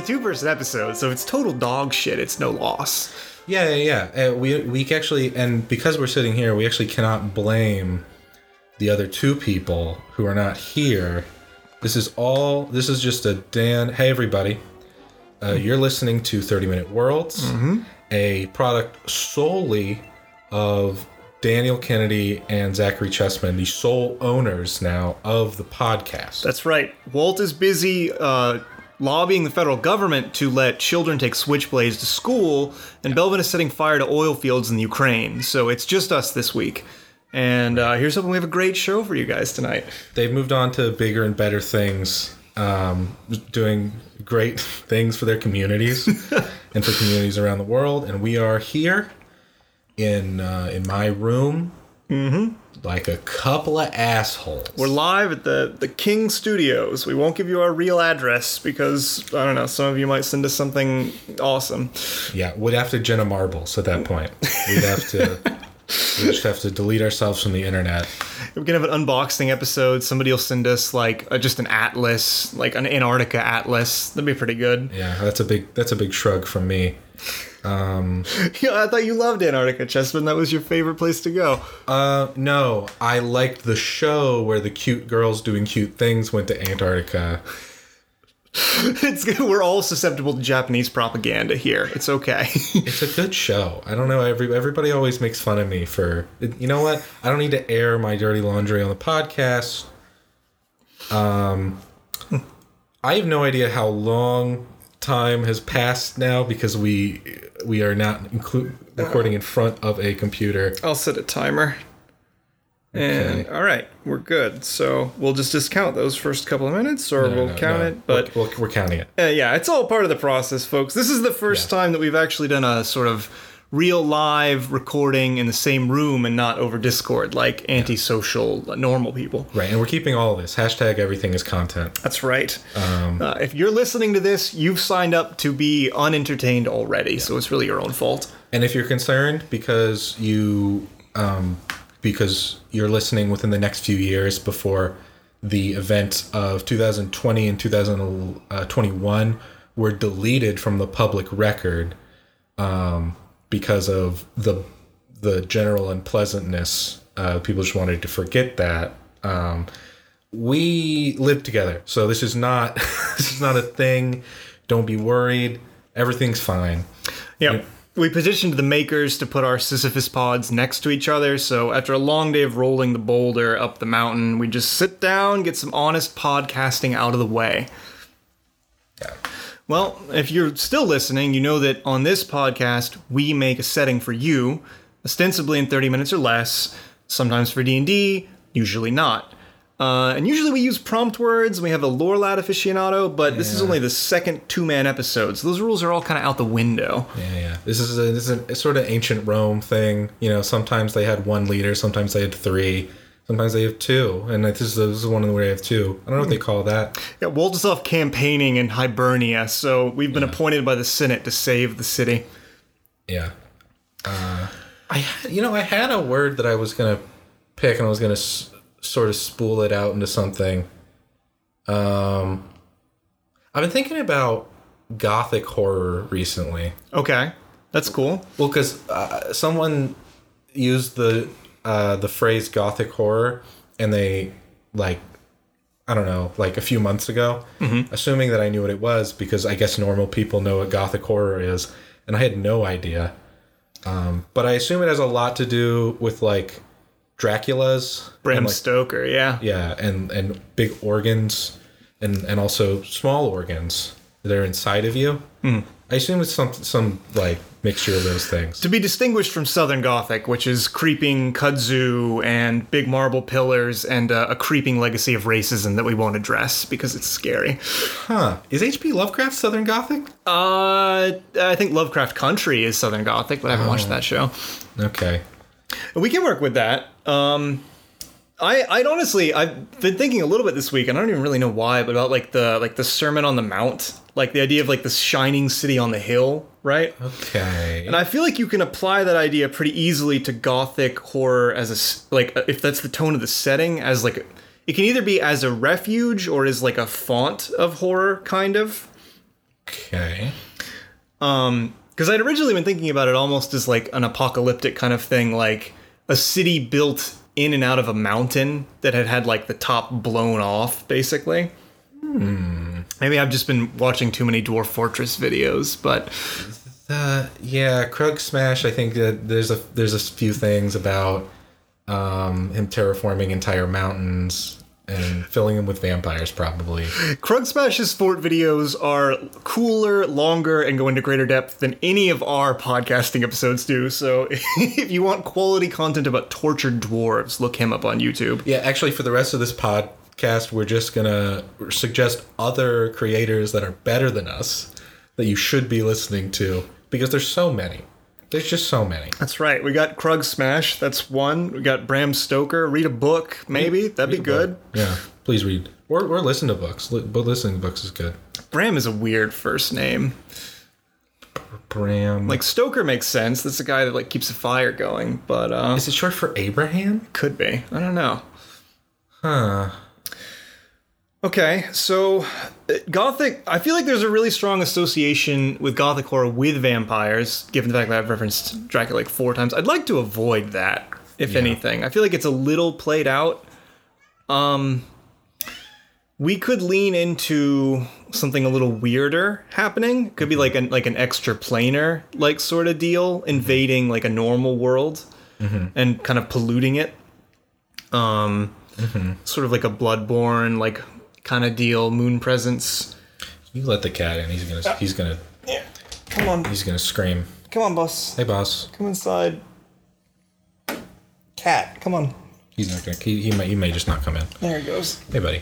a two-person episode, so it's total dog shit, it's no loss. Yeah, yeah, yeah. Uh, we we actually, and because we're sitting here, we actually cannot blame the other two people who are not here. This is all. This is just a Dan. Hey, everybody. Uh, you're listening to 30 Minute Worlds, a product solely of Daniel Kennedy and Zachary Chessman, the sole owners now of the podcast. That's right. Walt is busy uh, lobbying the federal government to let children take switchblades to school, and Belvin is setting fire to oil fields in the Ukraine. So it's just us this week. And uh, here's hoping we have a great show for you guys tonight. They've moved on to bigger and better things, um, doing great things for their communities and for communities around the world. And we are here in uh, in my room, like a couple of assholes. We're live at the, the King Studios. We won't give you our real address because, I don't know, some of you might send us something awesome. yeah, we'd have to Jenna Marbles at that point. We'd have to. We just have to delete ourselves from the internet. We can have an unboxing episode. Somebody will send us, like, uh, just an atlas, like an Antarctica atlas. That'd be pretty good. Yeah, that's a big that's a big shrug from me. Um, Yeah, I thought you loved Antarctica, Chessman. That was your favorite place to go. Uh, no, I liked the show where the cute girls doing cute things went to Antarctica. It's we're all susceptible to Japanese propaganda here. It's okay. It's a good show. I don't know. Every everybody always makes fun of me for. You know what? I don't need to air my dirty laundry on the podcast. Um, I have no idea how long time has passed now because we we are not inclu- recording in front of a computer. I'll set a timer. And all right, we're good. So we'll just discount those first couple of minutes, or we'll No, count no, it. But we're, we're, counting it. Uh, yeah, it's all part of the process, folks. This is the first Yeah. time that we've actually done a sort of real live recording in the same room and not over Discord like antisocial normal people. Right, and we're keeping all of this. Hashtag everything is content. That's right. uh, if you're listening to this, you've signed up to be unentertained already, so it's really your own fault. And if you're concerned because you um, because you're listening within the next few years before the events of 2020 and 2021 were deleted from the public record um, because of the the general unpleasantness, uh, people just wanted to forget that. Um, we live together, so this is not this is not a thing. Don't be worried. Everything's fine. Yeah. We positioned the makers to put our Sisyphus pods next to each other, so after a long day of rolling the boulder up the mountain, we just sit down, get some honest podcasting out of the way. Yeah. Well, if you're still listening, you know that on this podcast, we make a setting for you, ostensibly in 30 minutes or less, sometimes for D&D, usually not. Uh, and usually we use prompt words, we have a lore lad aficionado, but this is only the second two-man episode, so those rules are all kind of out the window. Yeah, yeah. This is a, this is a sort of ancient Rome thing. You know, sometimes they had one leader, sometimes they had three, sometimes they have two, and this is this is one of the where they have two. I don't know what they call that. Yeah, Walt is off campaigning in Hibernia, so we've been appointed by the Senate to save the city. Yeah. Uh, I had- you know I had a word that I was gonna pick, and I was gonna sort of spool it out into something. Um, I've been thinking about gothic horror recently. Okay, that's cool. Well, because uh, someone used the uh, the phrase gothic horror, and they like I don't know, like a few months ago, assuming that I knew what it was because I guess normal people know what gothic horror is, and I had no idea. Um, but I assume it has a lot to do with like Dracula's, Bram like, Stoker, yeah. yeah, and and big organs, and and also small organs that are inside of you. I assume it's some some like mixture of those things. To be distinguished from Southern Gothic, which is creeping kudzu and big marble pillars and uh, a creeping legacy of racism that we won't address because it's scary. Huh? Is H.P. Lovecraft Southern Gothic? Uh, I think Lovecraft Country is Southern Gothic, but I haven't watched that show. Okay. We can work with that. Um, I I'd honestly I've been thinking a little bit this week, and I don't even really know why, but about like the like the Sermon on the Mount, like the idea of like the shining city on the hill, right? Okay. And I feel like you can apply that idea pretty easily to gothic horror as a like if that's the tone of the setting as like it can either be as a refuge or as like a font of horror kind of. Okay. Um, because I'd originally been thinking about it almost as like an apocalyptic kind of thing, like a city built in and out of a mountain that had had like the top blown off, basically. Maybe I've just been watching too many Dwarf Fortress videos, but Uh, yeah, Kruggsmash. I think that there's a there's a few things about um, him terraforming entire mountains and filling them with vampires, probably. Kruggsmash's fort videos are cooler, longer, and go into greater depth than any of our podcasting episodes do. So if you want quality content about tortured dwarves, look him up on YouTube. Yeah, actually, for the rest of this podcast, we're just gonna suggest other creators that are better than us that you should be listening to because there's so many. There's just so many. That's right. We got Kruggsmash. That's one. We got Bram Stoker. Read a book, maybe. That'd be good. Yeah, please read or, or listen to books. But listening to books is good. Bram is a weird first name. Bram. Like Stoker makes sense. That's a guy that like keeps a fire going, but uh is it short for Abraham? could be. I don't know. Huh. Okay, so Gothic, I feel like there's a really strong association with Gothic horror with vampires, given the fact that I've referenced Dracula like four times. I'd like to avoid that, if anything. I feel like it's a little played out. Um, we could lean into something a little weirder happening. Could be like an like an extra planar like sort of deal, invading like a normal world and kind of polluting it. Um, sort of like a bloodborne like kind of deal moon presence You let the cat in. He's gonna. He's gonna. yeah come on He's gonna scream. come on boss Hey, boss. come inside cat come on He's not gonna. He, he may. He may just not come in. there he goes Hey, buddy.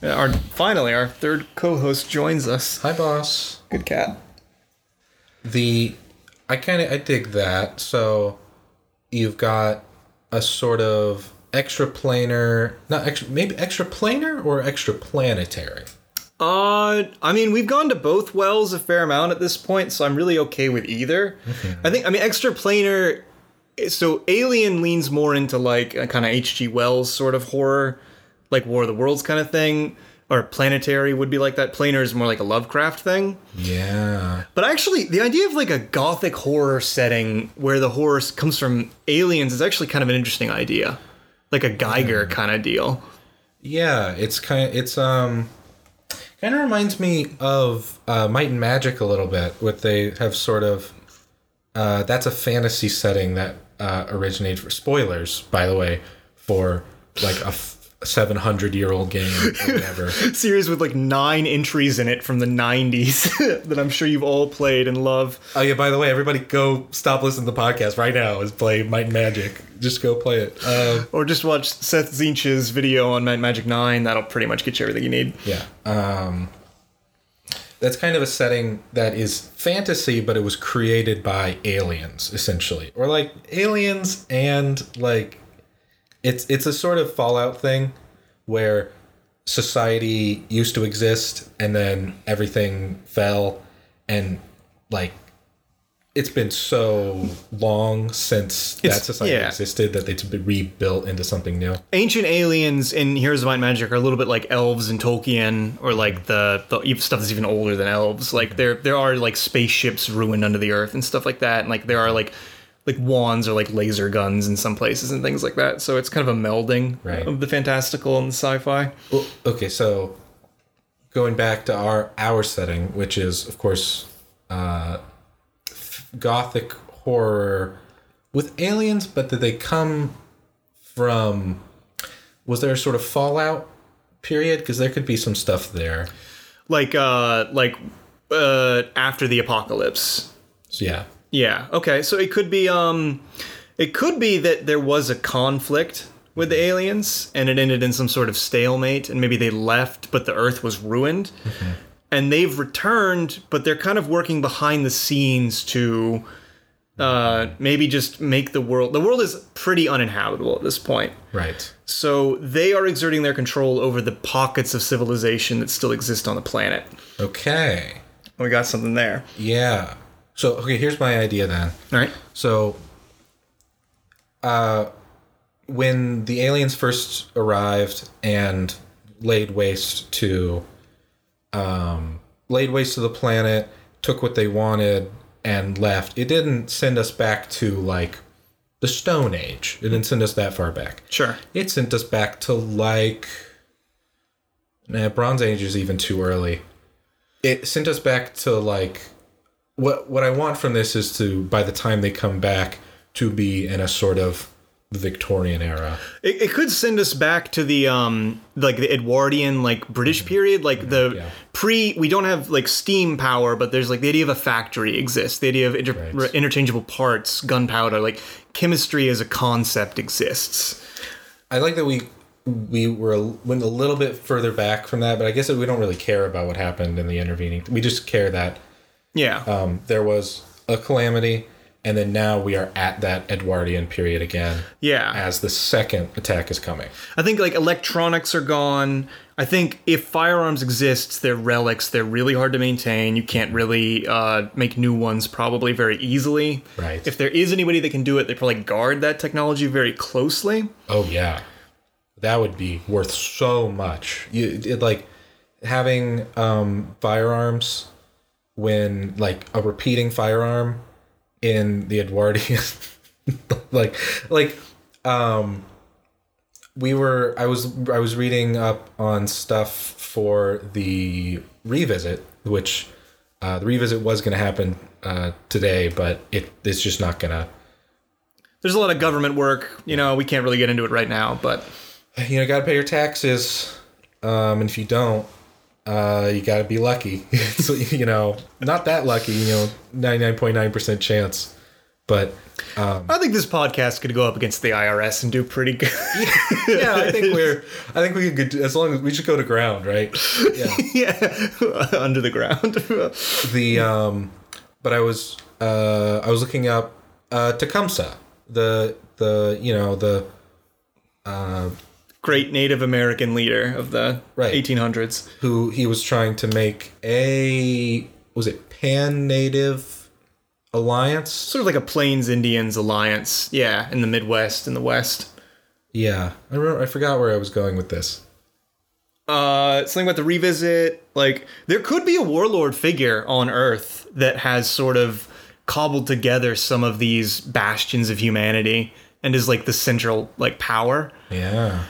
Yeah, our finally our third co-host joins us Hi, boss. good cat The. I kind of. I dig that. So, you've got a sort of extra planar. Not extra. Maybe extra planar or extra planetary. uh i mean we've gone to both wells a fair amount at this point so i'm really okay with either i think i mean extra planar so alien leans more into like a kind of hg wells sort of horror like war of the worlds kind of thing or planetary would be like that planar is more like a lovecraft thing Yeah. But actually, the idea of like a gothic horror setting where the horror comes from aliens is actually kind of an interesting idea. Like a Giger kind of deal. Yeah, it's kind of it's um kind of reminds me of uh, Might and Magic a little bit. What they have sort of uh, that's a fantasy setting that uh, originated for spoilers, by the way, for like a seven hundred year old game whatever. Series with like nine entries in it from the 90s that I'm sure you've all played and love. oh yeah, by the way, everybody go stop listening to the podcast right now. Is play Might and Magic. Just go play it. Um, Or just watch Seth Zinch's video on Might and Magic 9. That'll pretty much get you everything you need. Yeah. Um, that's kind of a setting that is fantasy, but it was created by aliens, essentially, or like aliens and like it's it's a sort of Fallout thing where society used to exist and then everything fell and like it's been so long since that society yeah. existed that it's been rebuilt into something new. Ancient aliens in Heroes of Might and Magic are a little bit like elves in Tolkien, or like mm-hmm. the, the stuff that's even older than elves. Like mm-hmm. there there are like spaceships ruined under the earth and stuff like that, and like there are mm-hmm. like like wands or like laser guns in some places and things like that. So it's kind of a melding Right. of the fantastical and the sci-fi. Well, okay, so going back to our our setting, which is of course uh, gothic horror with aliens, but did they come from? Was there a sort of fallout period? Because there could be some stuff there. Like uh like uh after the apocalypse. So yeah, Yeah. Okay. So it could be um it could be that there was a conflict with the aliens and it ended in some sort of stalemate and maybe they left but the earth was ruined. And they've returned but they're kind of working behind the scenes to uh maybe just make the world the world is pretty uninhabitable at this point. right. So they are exerting their control over the pockets of civilization that still exist on the planet. Okay. We got something there. Yeah. So okay, here's my idea then. All right. So, uh, when the aliens first arrived and laid waste to um, laid waste to the planet, took what they wanted, and left. It didn't send us back to like the Stone Age. It didn't send us that far back. Sure. It sent us back to like. Nah, Bronze Age is even too early. It sent us back to like. What what I want from this is to by the time they come back to be in a sort of Victorian era. It, it could send us back to the um like the Edwardian like British period, like the yeah. pre. We don't have like steam power, but there's like the idea of a factory exists. The idea of inter- Right. interchangeable parts, gunpowder, like chemistry as a concept exists. I like that we we were went a little bit further back from that, but I guess we don't really care about what happened in the intervening. We just care that Yeah. um, there was a calamity, and then now we are at that Edwardian period again. Yeah. as the second attack is coming. I think like electronics are gone. I think if firearms exist, they're relics. They're really hard to maintain. You can't really uh, make new ones probably very easily. Right. If there is anybody that can do it, they probably guard that technology very closely. Oh yeah, that would be worth so much. You it, like having um, firearms when like a repeating firearm in the Edwardian, like like um, we were. I was I was reading up on stuff for the revisit, which uh, the revisit was going to happen uh, today, but it it's just not gonna. There's a lot of government work. You know, we can't really get into it right now, but you know, got to pay your taxes. Um, and if you don't, uh, you got to be lucky. so, you know, not that lucky, you know, 99.9% chance. But I think this podcast could go up against the IRS and do pretty good. yeah, I think we're, I think we could, as long as we should go to ground, right? Yeah. yeah, under the ground. the, um, but I was, uh, I was looking up, uh, Tecumseh, the, the, you know, the, Great Native American leader of the Right. 1800s. who he was trying to make a, was it pan native alliance? Sort of like a Plains Indians alliance. Yeah, in the Midwest and the West. Yeah, I remember. I forgot where I was going with this. uh something about the revisit like there could be a warlord figure on earth that has sort of cobbled together some of these bastions of humanity and is like the central like power Yeah,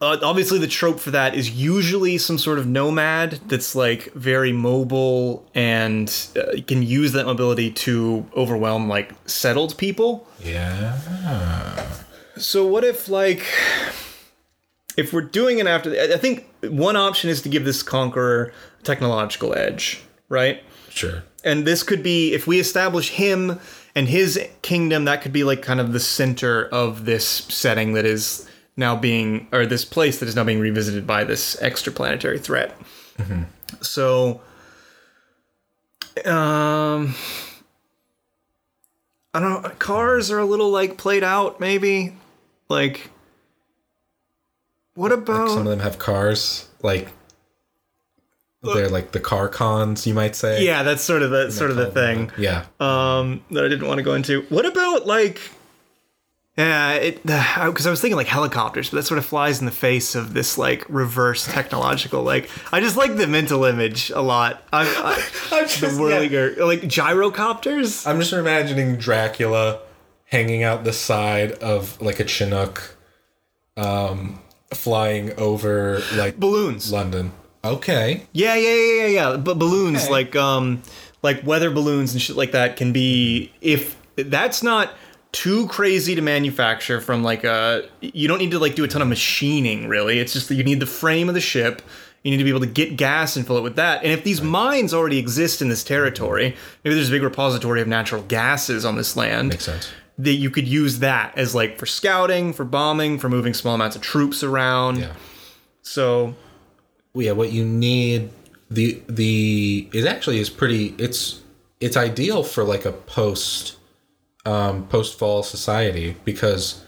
uh, obviously the trope for that is usually some sort of nomad that's like very mobile and uh, can use that mobility to overwhelm like settled people yeah. so what if like if we're doing it after I think one option is to give this conqueror technological edge, right? Sure. And this could be if we establish him and his kingdom, that could be like kind of the center of this setting that is now being or this place that is now being revisited by this extraplanetary threat. So um I don't know, cars are a little like played out maybe. Like what about Some of them have cars, like they're like the car cons, you might say. Yeah, that's sort of the sort of the thing. Yeah. um that I didn't want to go into. What about like yeah, it because I was thinking like helicopters, but that sort of flies in the face of this like reverse technological. Like I just like the mental image a lot. I, I, I'm the just, yeah. like gyrocopters. I'm just imagining Dracula hanging out the side of like a Chinook, um, flying over like Balloons. London. Okay. Yeah, yeah, yeah, yeah, yeah. But balloons, Okay. like um, like weather balloons and shit like that, can be if that's not too crazy to manufacture from like a. You don't need to like do a ton of machining, really. It's just that you need the frame of the ship. You need to be able to get gas and fill it with that. And if these mines already exist in this territory, maybe there's a big repository of natural gases on this land Makes sense. that you could use that as like for scouting, for bombing, for moving small amounts of troops around. Yeah. So yeah what you need the the it actually is pretty it's it's ideal for like a post um post fall society because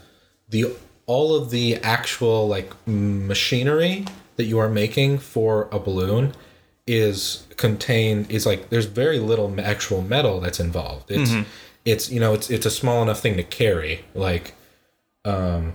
the all of the actual like machinery that you are making for a balloon is contained is like there's very little actual metal that's involved. It's it's you know it's it's a small enough thing to carry like um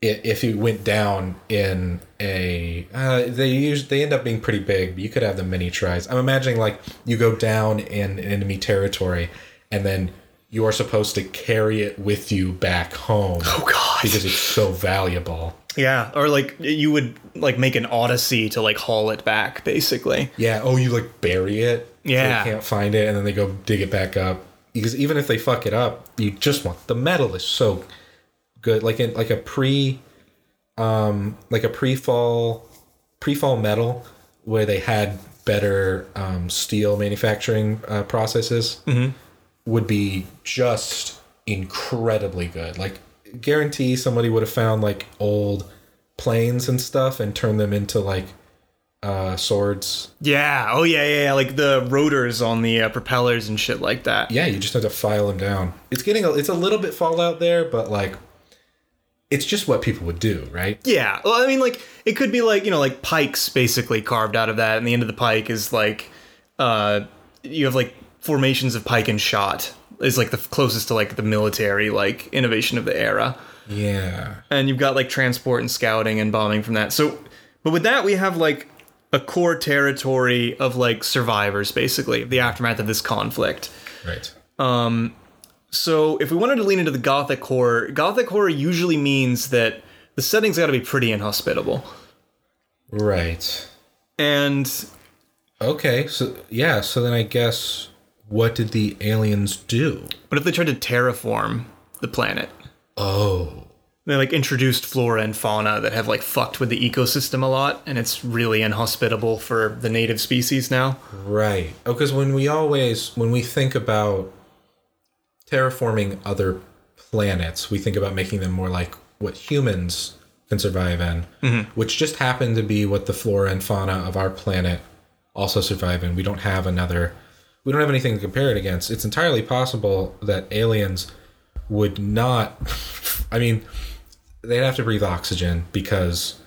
if you went down in a uh, they use they end up being pretty big but you could have them mini tries i'm imagining like you go down in enemy territory and then you are supposed to carry it with you back home Oh god. because it's so valuable Yeah, or like you would like make an odyssey to like haul it back, basically. yeah oh you like bury it so Yeah. they can't find it and then they go dig it back up because even if they fuck it up you just want the metal is so good like in like a pre um like a pre-fall pre-fall metal where they had better um, steel manufacturing uh, processes would be just incredibly good like guarantee somebody would have found like old planes and stuff and turned them into like uh swords Yeah. Oh yeah, yeah, yeah. Like the rotors on the uh, propellers and shit like that. yeah you just have to file them down it's getting a, it's a little bit fallout there but like it's just what people would do right Yeah. Well, I mean, like it could be like you know, like pikes basically carved out of that, and the end of the pike is like, uh, you have like formations of pike and shot is like the closest to like the military like innovation of the era. yeah and you've got like transport and scouting and bombing from that. So, but with that, we have like a core territory of like survivors, basically, the aftermath of this conflict. right So, if we wanted to lean into the Gothic horror, Gothic horror usually means that the setting's got to be pretty inhospitable. right And Okay, so yeah, so then I guess what did the aliens do? what if they tried to terraform the planet? Oh, They like introduced flora and fauna that have like fucked with the ecosystem a lot, and it's really inhospitable for the native species now. right. Oh, because when we always when we think about terraforming other planets, we think about making them more like what humans can survive in, mm-hmm. which just happen to be what the flora and fauna of our planet also survive in. We don't have another. We don't have anything to compare it against. It's entirely possible that aliens would not. I mean, they'd have to breathe oxygen because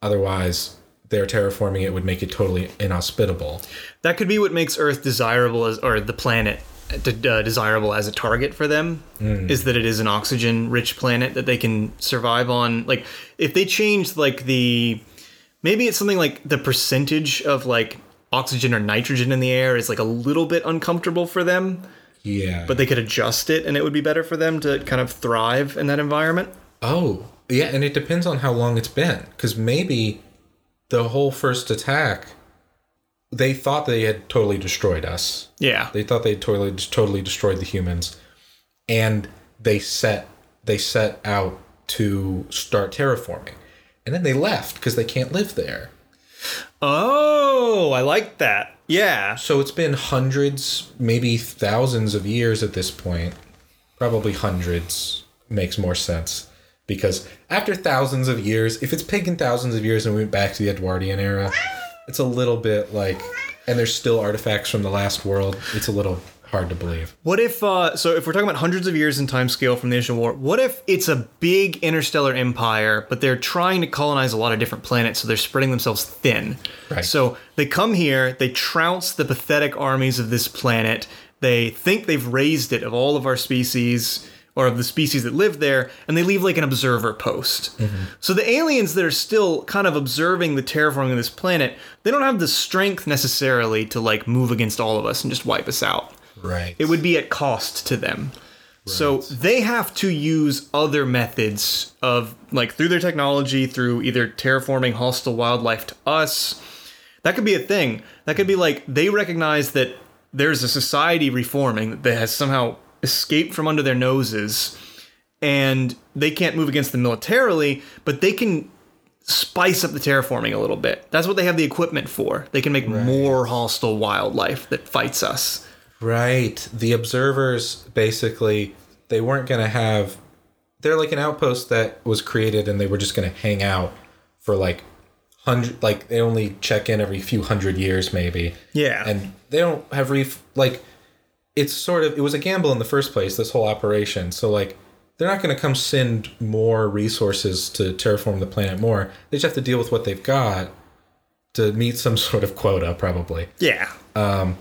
otherwise their terraforming it would make it totally inhospitable. That could be what makes Earth desirable as, or the planet de- uh, desirable as a target for them, is that it is an oxygen-rich planet that they can survive on. Like, if they change like the, maybe it's something like the percentage of like oxygen or nitrogen in the air is like a little bit uncomfortable for them, Yeah. but they could adjust it and it would be better for them to kind of thrive in that environment. oh, yeah, and it depends on how long it's been cuz maybe the whole first attack they thought they had totally destroyed us. Yeah. They thought they totally totally destroyed the humans and they set they set out to start terraforming. And then they left cuz they can't live there. Oh, I like that. Yeah. So it's been hundreds, maybe thousands of years at this point. Probably hundreds makes more sense. Because after thousands of years, if it's taken thousands of years and we went back to the Edwardian era, it's a little bit like, and there's still artifacts from the last world, it's a little hard to believe. What if, uh, so if we're talking about hundreds of years in time scale from the initial war, what if it's a big interstellar empire, but they're trying to colonize a lot of different planets, so they're spreading themselves thin? Right. So they come here, they trounce the pathetic armies of this planet, they think they've raised it of all of our species. Or of the species that live there, and they leave like an observer post. Mm-hmm. So the aliens that are still kind of observing the terraforming of this planet, they don't have the strength necessarily to like move against all of us and just wipe us out Right. it would be at cost to them. Right. So they have to use other methods of like through their technology, through either terraforming hostile wildlife to us. That could be a thing. That could be like they recognize that there's a society reforming that has somehow escaped from under their noses and they can't move against them militarily, but they can spice up the terraforming a little bit. That's what they have the equipment for. They can make more hostile wildlife that fights us. Right. The observers basically they weren't going to have they're like an outpost that was created and they were just going to hang out for like hundred like they only check in every few hundred years maybe. Yeah. And they don't have ref like it's sort of it was a gamble in the first place this whole operation. So like they're not going to come send more resources to terraform the planet more. They just have to deal with what they've got to meet some sort of quota probably yeah. Um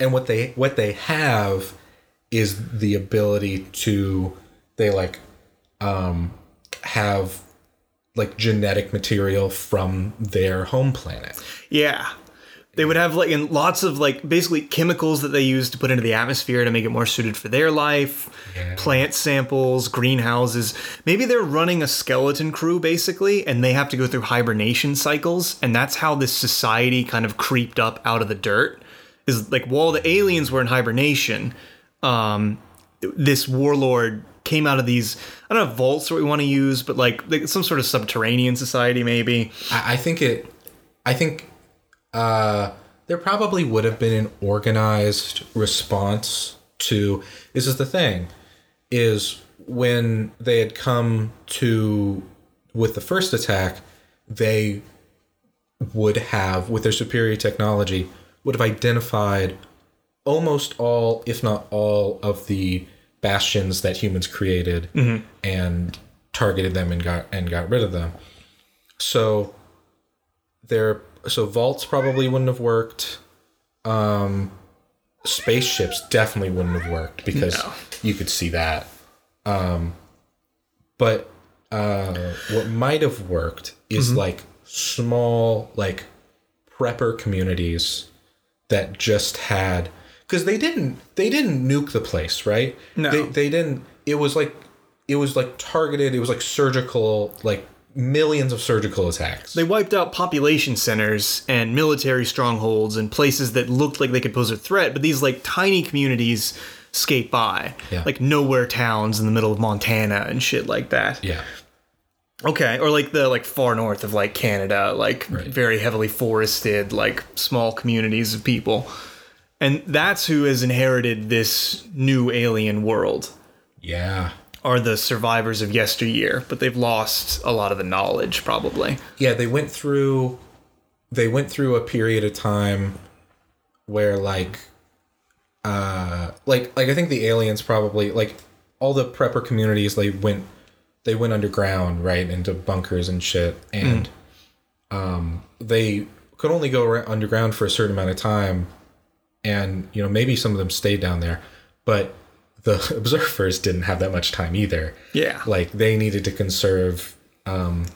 and what they what they have is the ability to they like um have like genetic material from their home planet. Yeah. They would have like in lots of like basically chemicals that they use to put into the atmosphere to make it more suited for their life. Yeah. Plant samples, greenhouses. Maybe they're running a skeleton crew basically, and they have to go through hibernation cycles, and that's how this society kind of creeped up out of the dirt. Is like while the aliens were in hibernation, um, this warlord came out of these I don't know if vaults what we want to use, but like, like some sort of subterranean society maybe. I, I think it. I think uh, there probably would have been an organized response to. This is the thing, is when they had come to with the first attack, they would have with their superior technology would have identified almost all, if not all, of the bastions that humans created and targeted them and got and got rid of them. So there so vaults probably wouldn't have worked. Um spaceships definitely wouldn't have worked because No. you could see that. Um but uh what might have worked is like small like prepper communities that just had because they didn't they didn't nuke the place right No. they, they didn't it was like it was like targeted it was like surgical like millions of surgical attacks They wiped out population centers and military strongholds and places that looked like they could pose a threat, but these like tiny communities skate by. Yeah. Like nowhere towns in the middle of Montana and shit like that. yeah Okay, or like the like far north of like Canada, like very heavily forested, like small communities of people. And that's who has inherited this new alien world. yeah Are the survivors of yesteryear, but they've lost a lot of the knowledge probably. yeah they went through they went through a period of time where like uh like like i think the aliens probably like all the prepper communities they went they went underground right into bunkers and shit and um they could only go underground for a certain amount of time and you know maybe some of them stayed down there but the observers didn't have that much time either. Yeah. like they needed to conserve um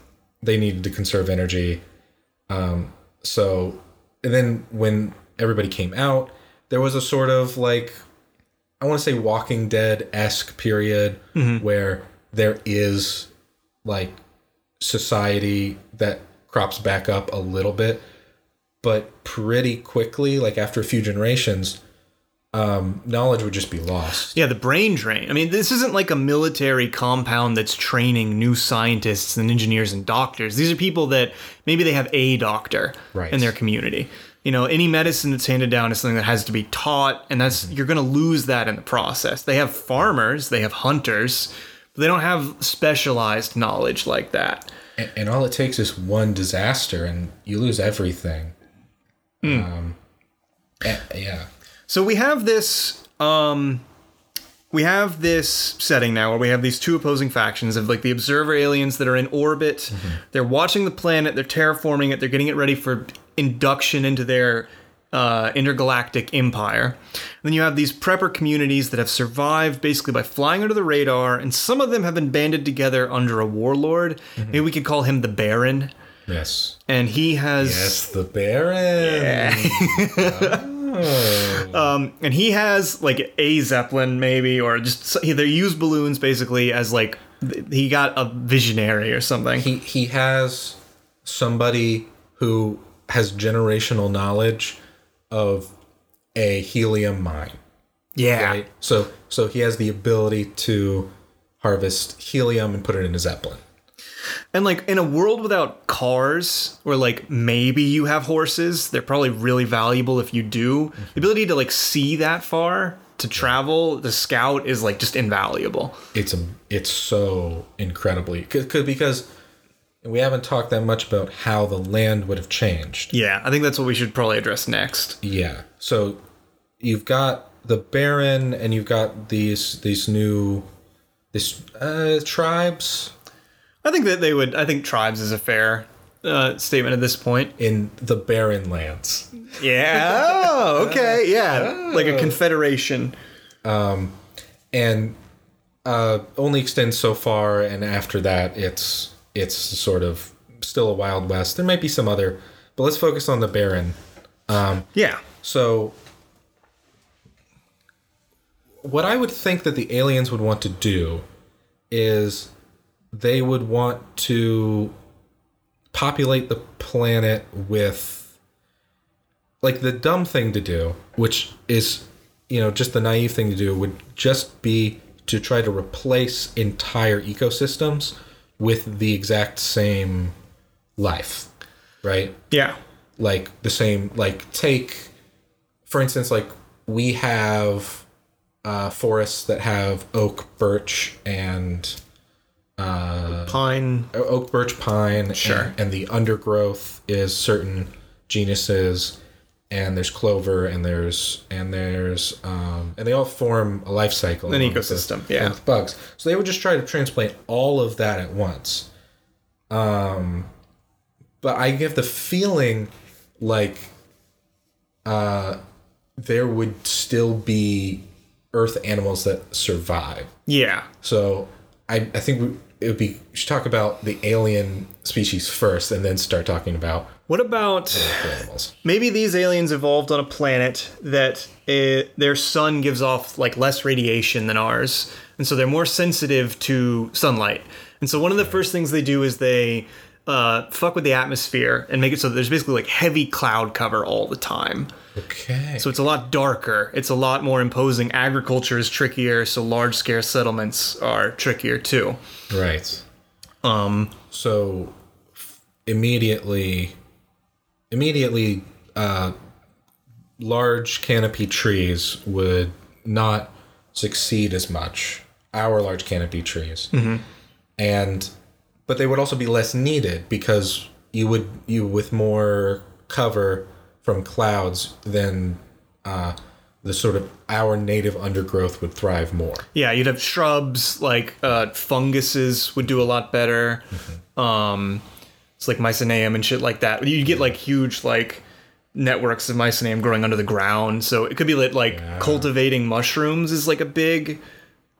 they needed to conserve energy. Um so and then when everybody came out there was a sort of like i want to say walking dead-esque period where there is like society that crops back up a little bit but pretty quickly like after a few generations um knowledge would just be lost Yeah, the brain drain. I mean, this isn't like a military compound that's training new scientists and engineers and doctors. These are people that maybe they have a doctor Right. in their community. You know, any medicine that's handed down is something that has to be taught, and that's you're going to lose that in the process. They have farmers, they have hunters, but they don't have specialized knowledge like that. and, and all it takes is one disaster and you lose everything um eh, yeah So we have this um we have this setting now where we have these two opposing factions of like the observer aliens that are in orbit. They're watching the planet, they're terraforming it, they're getting it ready for induction into their uh, intergalactic empire. then you have these prepper communities that have survived basically by flying under the radar, and some of them have been banded together under a warlord. Maybe we could call him the Baron. yes And he has yes the baron Um, and he has like a zeppelin maybe or just they use balloons basically as like he got a visionary or something. He he has somebody who has generational knowledge of a helium mine. Yeah. Right? So so he has the ability to harvest helium and put it in a zeppelin and like in a world without cars where like maybe you have horses they're probably really valuable if you do. The ability to like see that far to travel the scout is like just invaluable. It's a it's so incredibly cause, 'cause- because we haven't talked that much about how the land would have changed. Yeah i think that's what we should probably address next. Yeah so you've got the baron and you've got these these new this uh tribes i think that they would i think tribes is a fair uh, statement at this point in the barren lands Yeah. Oh, okay. Yeah. Like a confederation. and uh only extends so far and after that it's it's sort of still a wild west. There might be some other, but let's focus on the Baron. Yeah. So, what I would think that the aliens would want to do is they would want to populate the planet with like the dumb thing to do, which is you know just the naive thing to do would just be to try to replace entire ecosystems with the exact same life, right? Yeah. like the same like take for instance like we have uh, forests that have oak birch and Pine. oak birch pine Sure. and, and the undergrowth is certain genuses and there's clover and there's and there's um, and they all form a life cycle An along with ecosystem, yeah. with bugs so they would just try to transplant all of that at once um but i get the feeling like uh there would still be earth animals that survive Yeah. so I, I think we, it would be we should talk about the alien species first, and then start talking about What about animals. maybe these aliens evolved on a planet that uh their sun gives off like less radiation than ours, and so they're more sensitive to sunlight. And so one of the first things they do is they uh, fuck with the atmosphere and make it so that there's basically like heavy cloud cover all the time. Okay. So it's a lot darker. It's a lot more imposing. Agriculture is trickier, so large scale settlements are trickier too. right. Um, So immediately, immediately, uh, large canopy trees would not succeed as much. Our large canopy trees, and but they would also be less needed because you would you with more cover from clouds than uh, the sort of our native undergrowth would thrive more. yeah, you'd have shrubs like uh, funguses would do a lot better. Um, it's like mycelium and shit like that. You get like huge like networks of mycelium growing under the ground. So it could be lit like cultivating mushrooms is like a big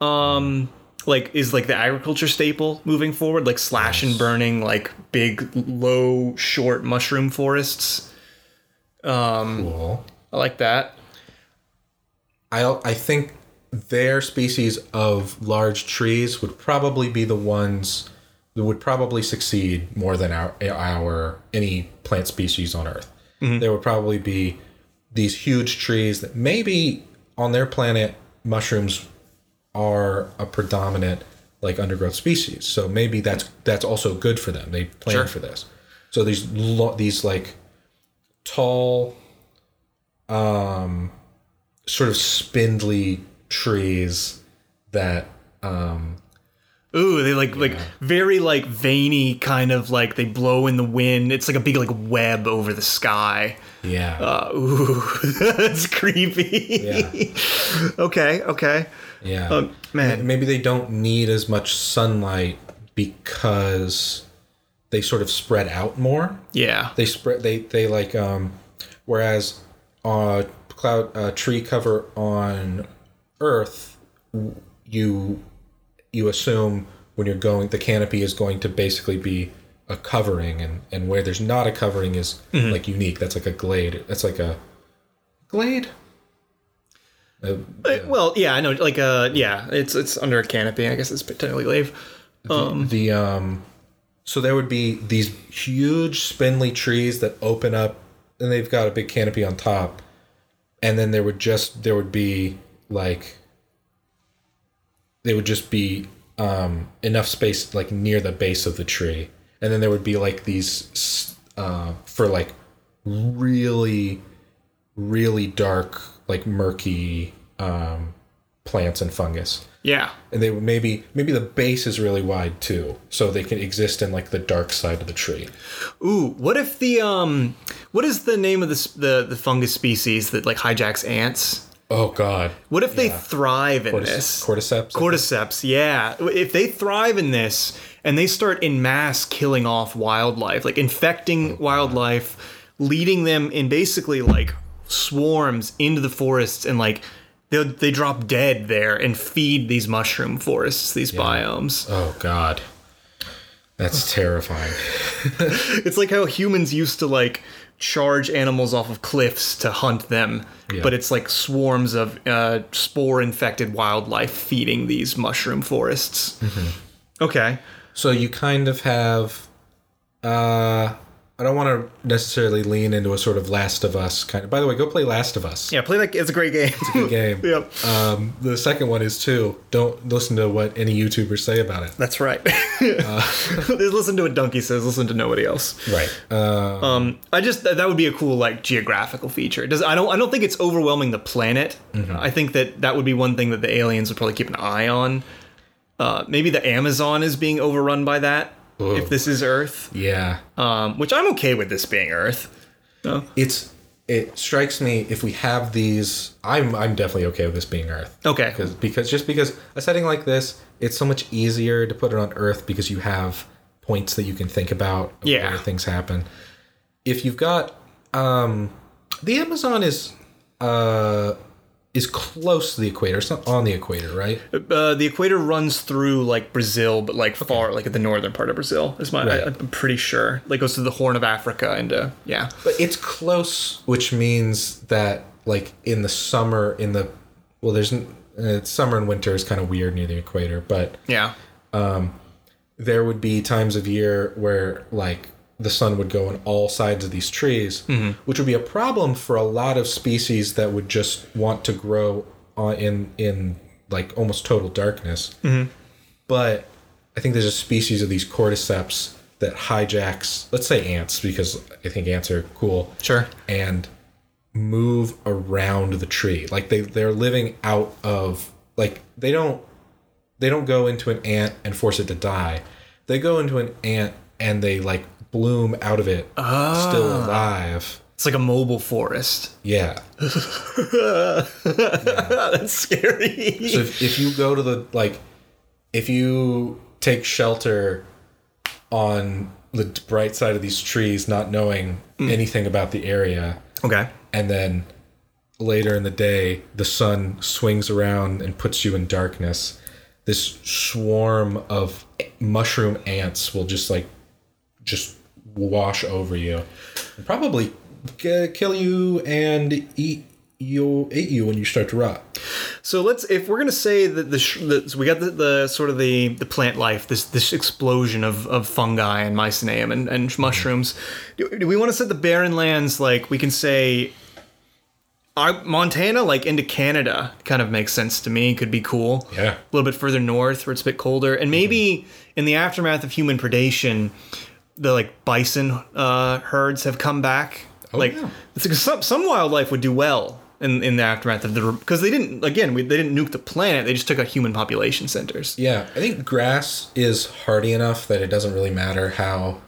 um like is like the agriculture staple moving forward? Like slash and burning like big low short mushroom forests. Um, cool. i like that. I I think their species of large trees would probably be the ones that would probably succeed more than our our any plant species on Earth. Mm-hmm. There would probably be these huge trees that maybe on their planet mushrooms are a predominant like undergrowth species. So maybe that's that's also good for them. They plan Sure. for this. So these lo- these like tall um sort of spindly trees that um Ooh, they like like very like veiny kind of like they blow in the wind. It's like a big like web over the sky. yeah Uh, ooh, that's creepy. Yeah. okay, okay. Yeah. Um, man, maybe they don't need as much sunlight because they sort of spread out more. Yeah, they spread they they like um whereas uh cloud uh, tree cover on earth you you assume when you're going the canopy is going to basically be a covering and and where there's not a covering is like unique. That's like a glade. That's like a glade Uh, Uh, well, yeah, I know. Like, uh, yeah, it's it's under a canopy. I guess it's technically glaive. the um so there would be these huge spindly trees that open up and they've got a big canopy on top and then there would just there would be like they would just be um enough space like near the base of the tree and then there would be like these uh for like really really dark like murky um plants and fungus. Yeah, and they would maybe maybe the base is really wide too so they can exist in like the dark side of the tree. Ooh, what if the um, what is the name of this the the fungus species that like hijacks ants? oh god. What if they thrive in this? cordyceps Cordyceps, yeah. If they thrive in this and they start in mass killing off wildlife, like infecting wildlife, leading them in basically like swarms into the forests and like they they drop dead there and feed these mushroom forests, these biomes. oh god That's terrifying. It's like how humans used to like charge animals off of cliffs to hunt them, Yeah. but it's like swarms of uh, spore-infected wildlife feeding these mushroom forests. Mm-hmm. Okay. So you kind of have. Uh, I don't want to necessarily lean into a sort of Last of Us kind of. By the way, go play Last of Us. Yeah, play that. It's a great game. It's a Good game. yep. Um, the second one is too. Don't listen to what any YouTubers say about it. That's right. listen to what Donkey says. Listen to nobody else. Right. Uh, Um, I just that, that would be a cool like geographical feature. It Does I don't I don't think it's overwhelming the planet. I think that that would be one thing that the aliens would probably keep an eye on. Uh, maybe the Amazon is being overrun by that. If this is Earth, yeah. um, which I'm okay with this being Earth. No. It's. It strikes me if we have these. I'm. I'm definitely okay with this being Earth. Okay. Because because just because a setting like this, it's so much easier to put it on Earth because you have points that you can think about Yeah. where things happen. If you've got um the Amazon is uh is close to the equator. It's not on the equator, right? Uh, the equator runs through like Brazil, but like far, like at the northern part of Brazil. Is my Right. I, I'm pretty sure. Like goes to the Horn of Africa and uh, yeah. But it's close, which means that like in the summer in the well there's uh, summer and winter is kind of weird near the equator, but Yeah. there would be times of year where like the sun would go on all sides of these trees, mm-hmm. which would be a problem for a lot of species that would just want to grow on, in in like almost total darkness. Mm-hmm. But I think there's a species of these cordyceps that hijacks, let's say ants, because I think ants are cool Sure. and move around the tree. Like they they're living out of like they don't they don't go into an ant and force it to die. They go into an ant and they like bloom out of it still ah. alive. It's like a mobile forest. Yeah. That's scary. So if, if you go to the like if you take shelter on the bright side of these trees not knowing hmm. anything about the area okay. and then later in the day the sun swings around and puts you in darkness this swarm of eh, mushroom ants will just like just wash over you and probably k- kill you and eat you eat you when you start to rot So let's, if we're gonna say that the, sh- the so we got the, the sort of the the plant life, this this explosion of, of fungi and mycelium and, and mm-hmm. mushrooms. Do, do we want to set the barren lands like we can say? I, Montana, like into Canada, kind of makes sense to me. Could be cool. Yeah. A little bit further north, where it's a bit colder, and maybe mm-hmm. in the aftermath of human predation, the like bison uh, herds have come back. like yeah. it's like some some wildlife would do well in, in the aftermath of the because they didn't again we, they didn't nuke the planet they just took out human population centers. yeah i think grass is hardy enough that it doesn't really matter how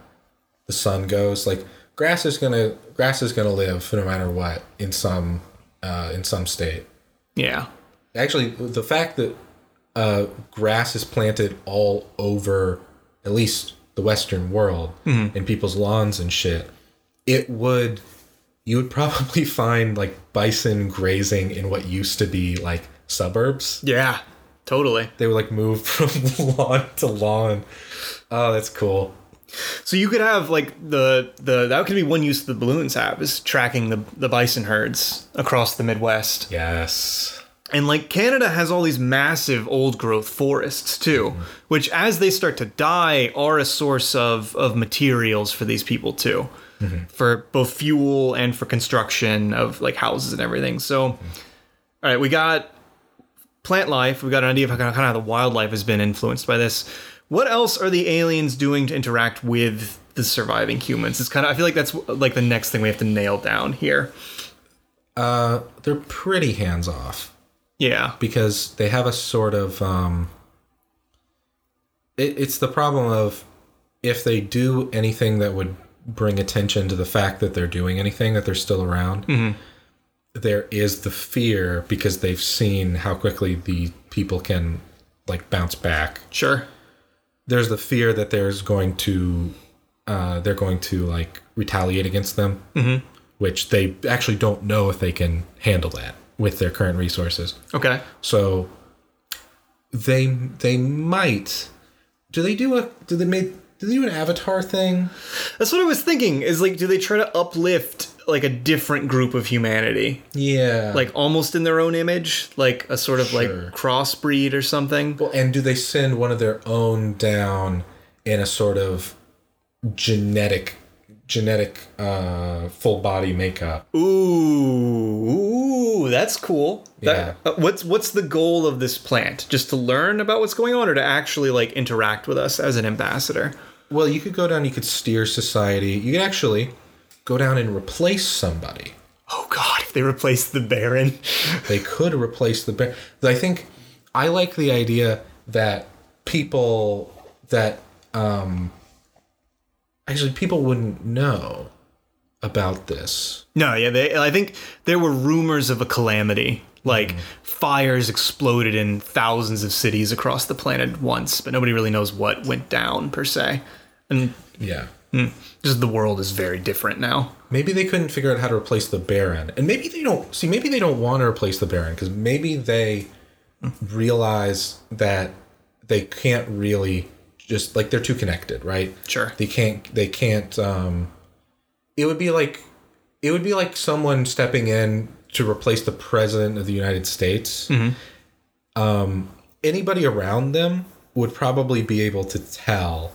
the sun goes like grass is gonna grass is gonna live no matter what in some uh, in some state Yeah. actually the fact that uh, grass is planted all over at least the western world mm-hmm. in people's lawns and shit it would you would probably find like bison grazing in what used to be like suburbs Yeah. Totally. they would like move from lawn to lawn oh that's cool So you could have like the the that could be one use the balloons have is tracking the the bison herds across the Midwest. yes And like Canada has all these massive old growth forests too, mm-hmm. which as they start to die are a source of of materials for these people too. Mm-hmm. For both fuel and for construction of like houses and everything. So mm-hmm. all right, we got plant life, we got an idea of how kind of how the wildlife has been influenced by this. What else are the aliens doing to interact with the surviving humans? It's kind of I feel like that's like the next thing we have to nail down here. uh they're pretty hands off Yeah. because they have a sort of um it, it's the problem of if they do anything that would bring attention to the fact that they're doing anything that they're still around there is the fear because they've seen how quickly the people can like bounce back Sure. there's the fear that there's going to uh, they're going to like retaliate against them mm-hmm. which they actually don't know if they can handle that with their current resources Okay. so they they might do they do a do they make do they do an Avatar thing? That's what I was thinking. Is like, do they try to uplift like a different group of humanity, Yeah. like almost in their own image, like a sort of Sure. like crossbreed or something? Well, and do they send one of their own down in a sort of genetic, genetic, uh, full body makeup? Ooh, ooh, that's cool. That, uh, what's what's the goal of this plant? Just to learn about what's going on, or to actually like interact with us as an ambassador? Well, you could go down. You could steer society. You could actually go down and replace somebody. Oh God, if they replace the Baron, They could replace the Baron. I think I like the idea that people that um actually people wouldn't know about this. no, yeah, they. I think there were rumors of a calamity, like hmm. fires exploded in thousands of cities across the planet once, but nobody really knows what went down per se, and Yeah. Hmm. just the world is very different now. Maybe they couldn't figure out how to replace the Baron. And maybe they don't see maybe they don't want to replace the Baron because maybe they hmm. realize that they can't really just like they're too connected, right? Sure. They can't they can't um it would be like it would be like someone stepping in to replace the president of the United States. Um anybody around them would probably be able to tell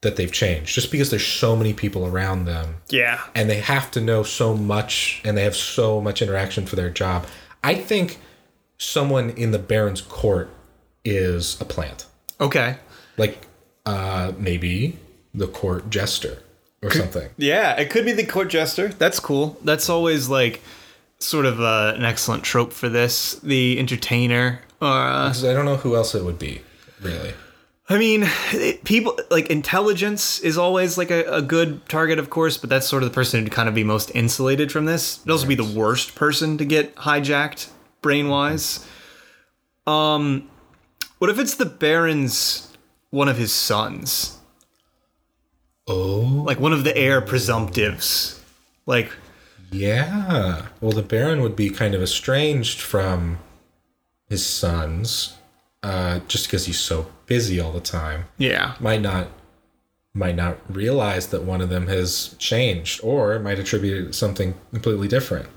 that they've changed just because there's so many people around them Yeah. and they have to know so much and they have so much interaction for their job. I think someone in the Baron's court is a plant. Okay. Like uh maybe the court jester or something. Yeah, it could be the court jester. That's cool. That's always like sort of uh, an excellent trope for this. The entertainer. Uh, 'Cause I don't know who else it would be, really. I mean, it, people like intelligence is always like a, a good target, of course, but that's sort of the person who'd kind of be most insulated from this. It'd also be the worst person to get hijacked brain wise. Um, what if it's the Baron's one of his sons, Oh, like one of the heir presumptives, like yeah. Well, the Baron would be kind of estranged from his sons uh just because he's so busy all the time. yeah, might not might not realize that one of them has changed or might attribute it to something completely different.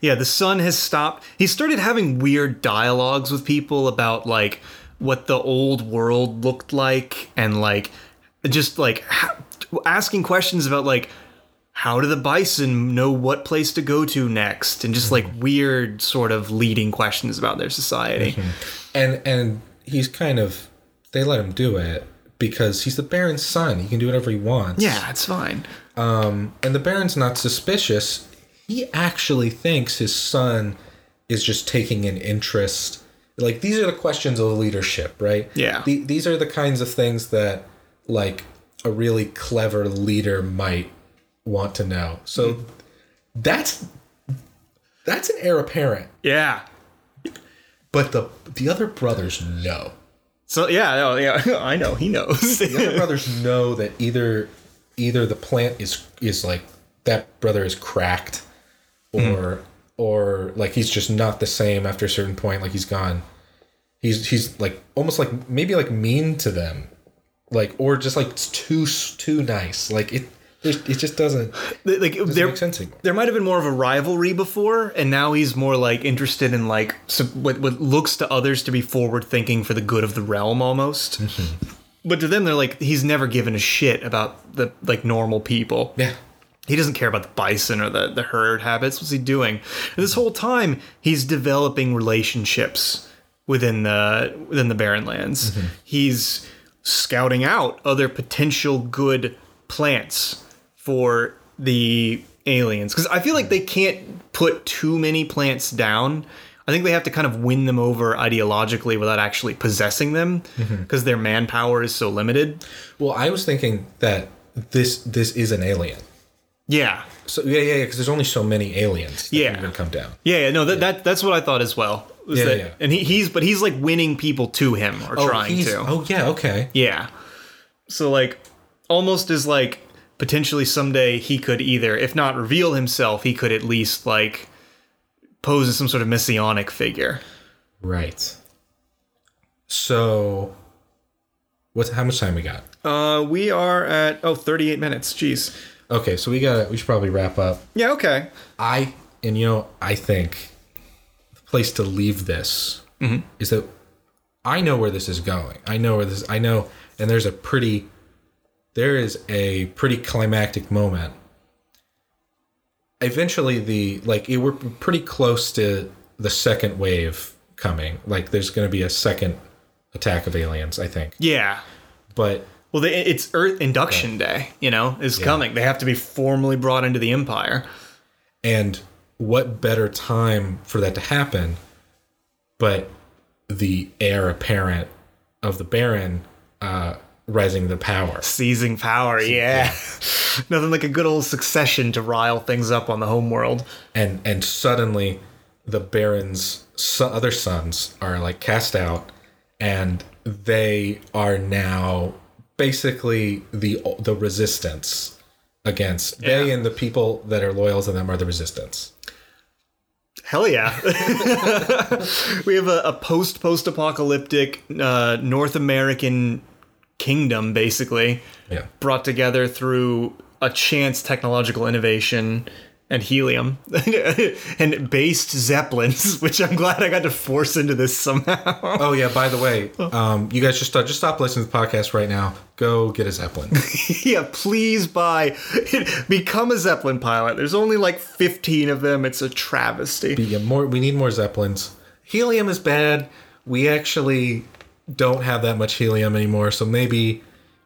Yeah, the son has stopped. He started having weird dialogues with people about like what the old world looked like and like just like ha- asking questions about like how do the bison know what place to go to next and just like weird sort of leading questions about their society. And and he's kind of they let him do it because he's the Baron's son. He can do whatever he wants. Yeah, it's fine. Um and the Baron's not suspicious. He actually thinks his son is just taking an interest. Like these are the questions of leadership, right? Yeah. The, these are the kinds of things that like a really clever leader might want to know. So mm-hmm. that's that's an heir apparent. Yeah. But the the other brothers know. So yeah, yeah, I know he knows. The other brothers know that either either the plant is is like that brother is cracked mm-hmm. or or like he's just not the same after a certain point like he's gone. He's he's like almost like maybe like mean to them. Like or just like it's too too nice. Like it it just doesn't, like doesn't there, make sense anymore. there might have been more of a rivalry before, and now he's more like interested in like some, what, what looks to others to be forward thinking for the good of the realm almost. Mm-hmm. But to them, they're like he's never given a shit about the like normal people. yeah He doesn't care about the bison or the, the herd habits. What's he doing? And this whole time, he's developing relationships within the within the barren lands. Mm-hmm. He's scouting out other potential good plants for the aliens because I feel like they can't put too many plants down. I think they have to kind of win them over ideologically without actually possessing them mm-hmm. because their manpower is so limited. well i was thinking that this this is an alien Yeah, so yeah yeah yeah because there's only so many aliens that Yeah. can even come down Yeah, yeah, no, that, that that's what I thought as well. was Yeah, that- yeah. And he, he's but he's like winning people to him or trying he's- to. oh yeah okay Yeah. So like almost as like potentially someday he could either if not reveal himself, he could at least like pose as some sort of messianic figure. Right. So What's how much time we got? Uh, we are at oh 38 minutes. Jeez. Okay, so we got. to We should probably wrap up. Yeah. Okay. I and you know I think the place to leave this mm-hmm. is that I know where this is going. I know where this. I know, and there's a pretty, there is a pretty climactic moment. Eventually, the like it, we're pretty close to the second wave coming. Like there's going to be a second attack of aliens, I think. Yeah. But Well, they, it's Earth Induction Day. You know, is coming. They have to be formally brought into the Empire. And what better time for that to happen but the heir apparent of the Baron uh, rising to power? Seizing power. Yeah. Nothing like a good old succession to rile things up on the homeworld. And and suddenly the Baron's other sons are like cast out and they are now basically the the resistance against they and the people that are loyal to them are the resistance. Hell yeah. we have a, a post post apocalyptic uh, North American kingdom, basically, Yeah. brought together through a chance technological innovation and helium and based zeppelins, which I'm glad I got to force into this somehow. Oh yeah, by the way, um, you guys just just stop listening to the podcast right now. Go get a Zeppelin. yeah, please buy, become a Zeppelin pilot. There's only like 15 of them. It's a travesty. yeah, more we need more Zeppelins. Helium is bad. We actually don't have that much helium anymore, so maybe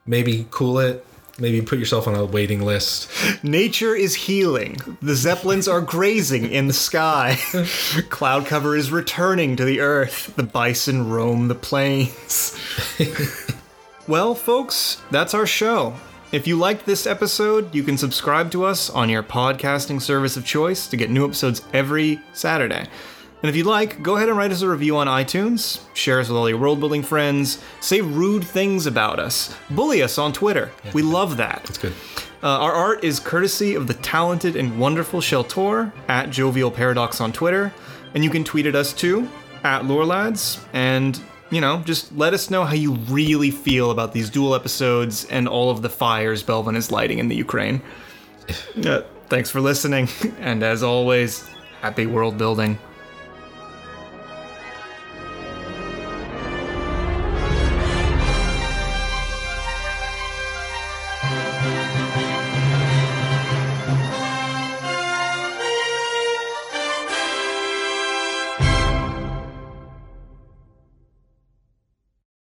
maybe cool it. Maybe put yourself on a waiting list. Nature is healing. The Zeppelins are grazing in the sky. Cloud cover is returning to the earth. The bison roam the plains. well, folks, that's our show. If you liked this episode, you can subscribe to us on your podcasting service of choice to get new episodes every Saturday. And if you'd like, go ahead and write us a review on iTunes, share us with all your world building friends, say rude things about us, bully us on Twitter. We love that. It's good. Uh, our art is courtesy of the talented and wonderful Sheltor at Jovial Paradox on Twitter, and you can tweet at us too at Lorelads, and you know just let us know how you really feel about these dual episodes and all of the fires Belvin is lighting in the Ukraine. Uh, thanks for listening, and as always, happy world building.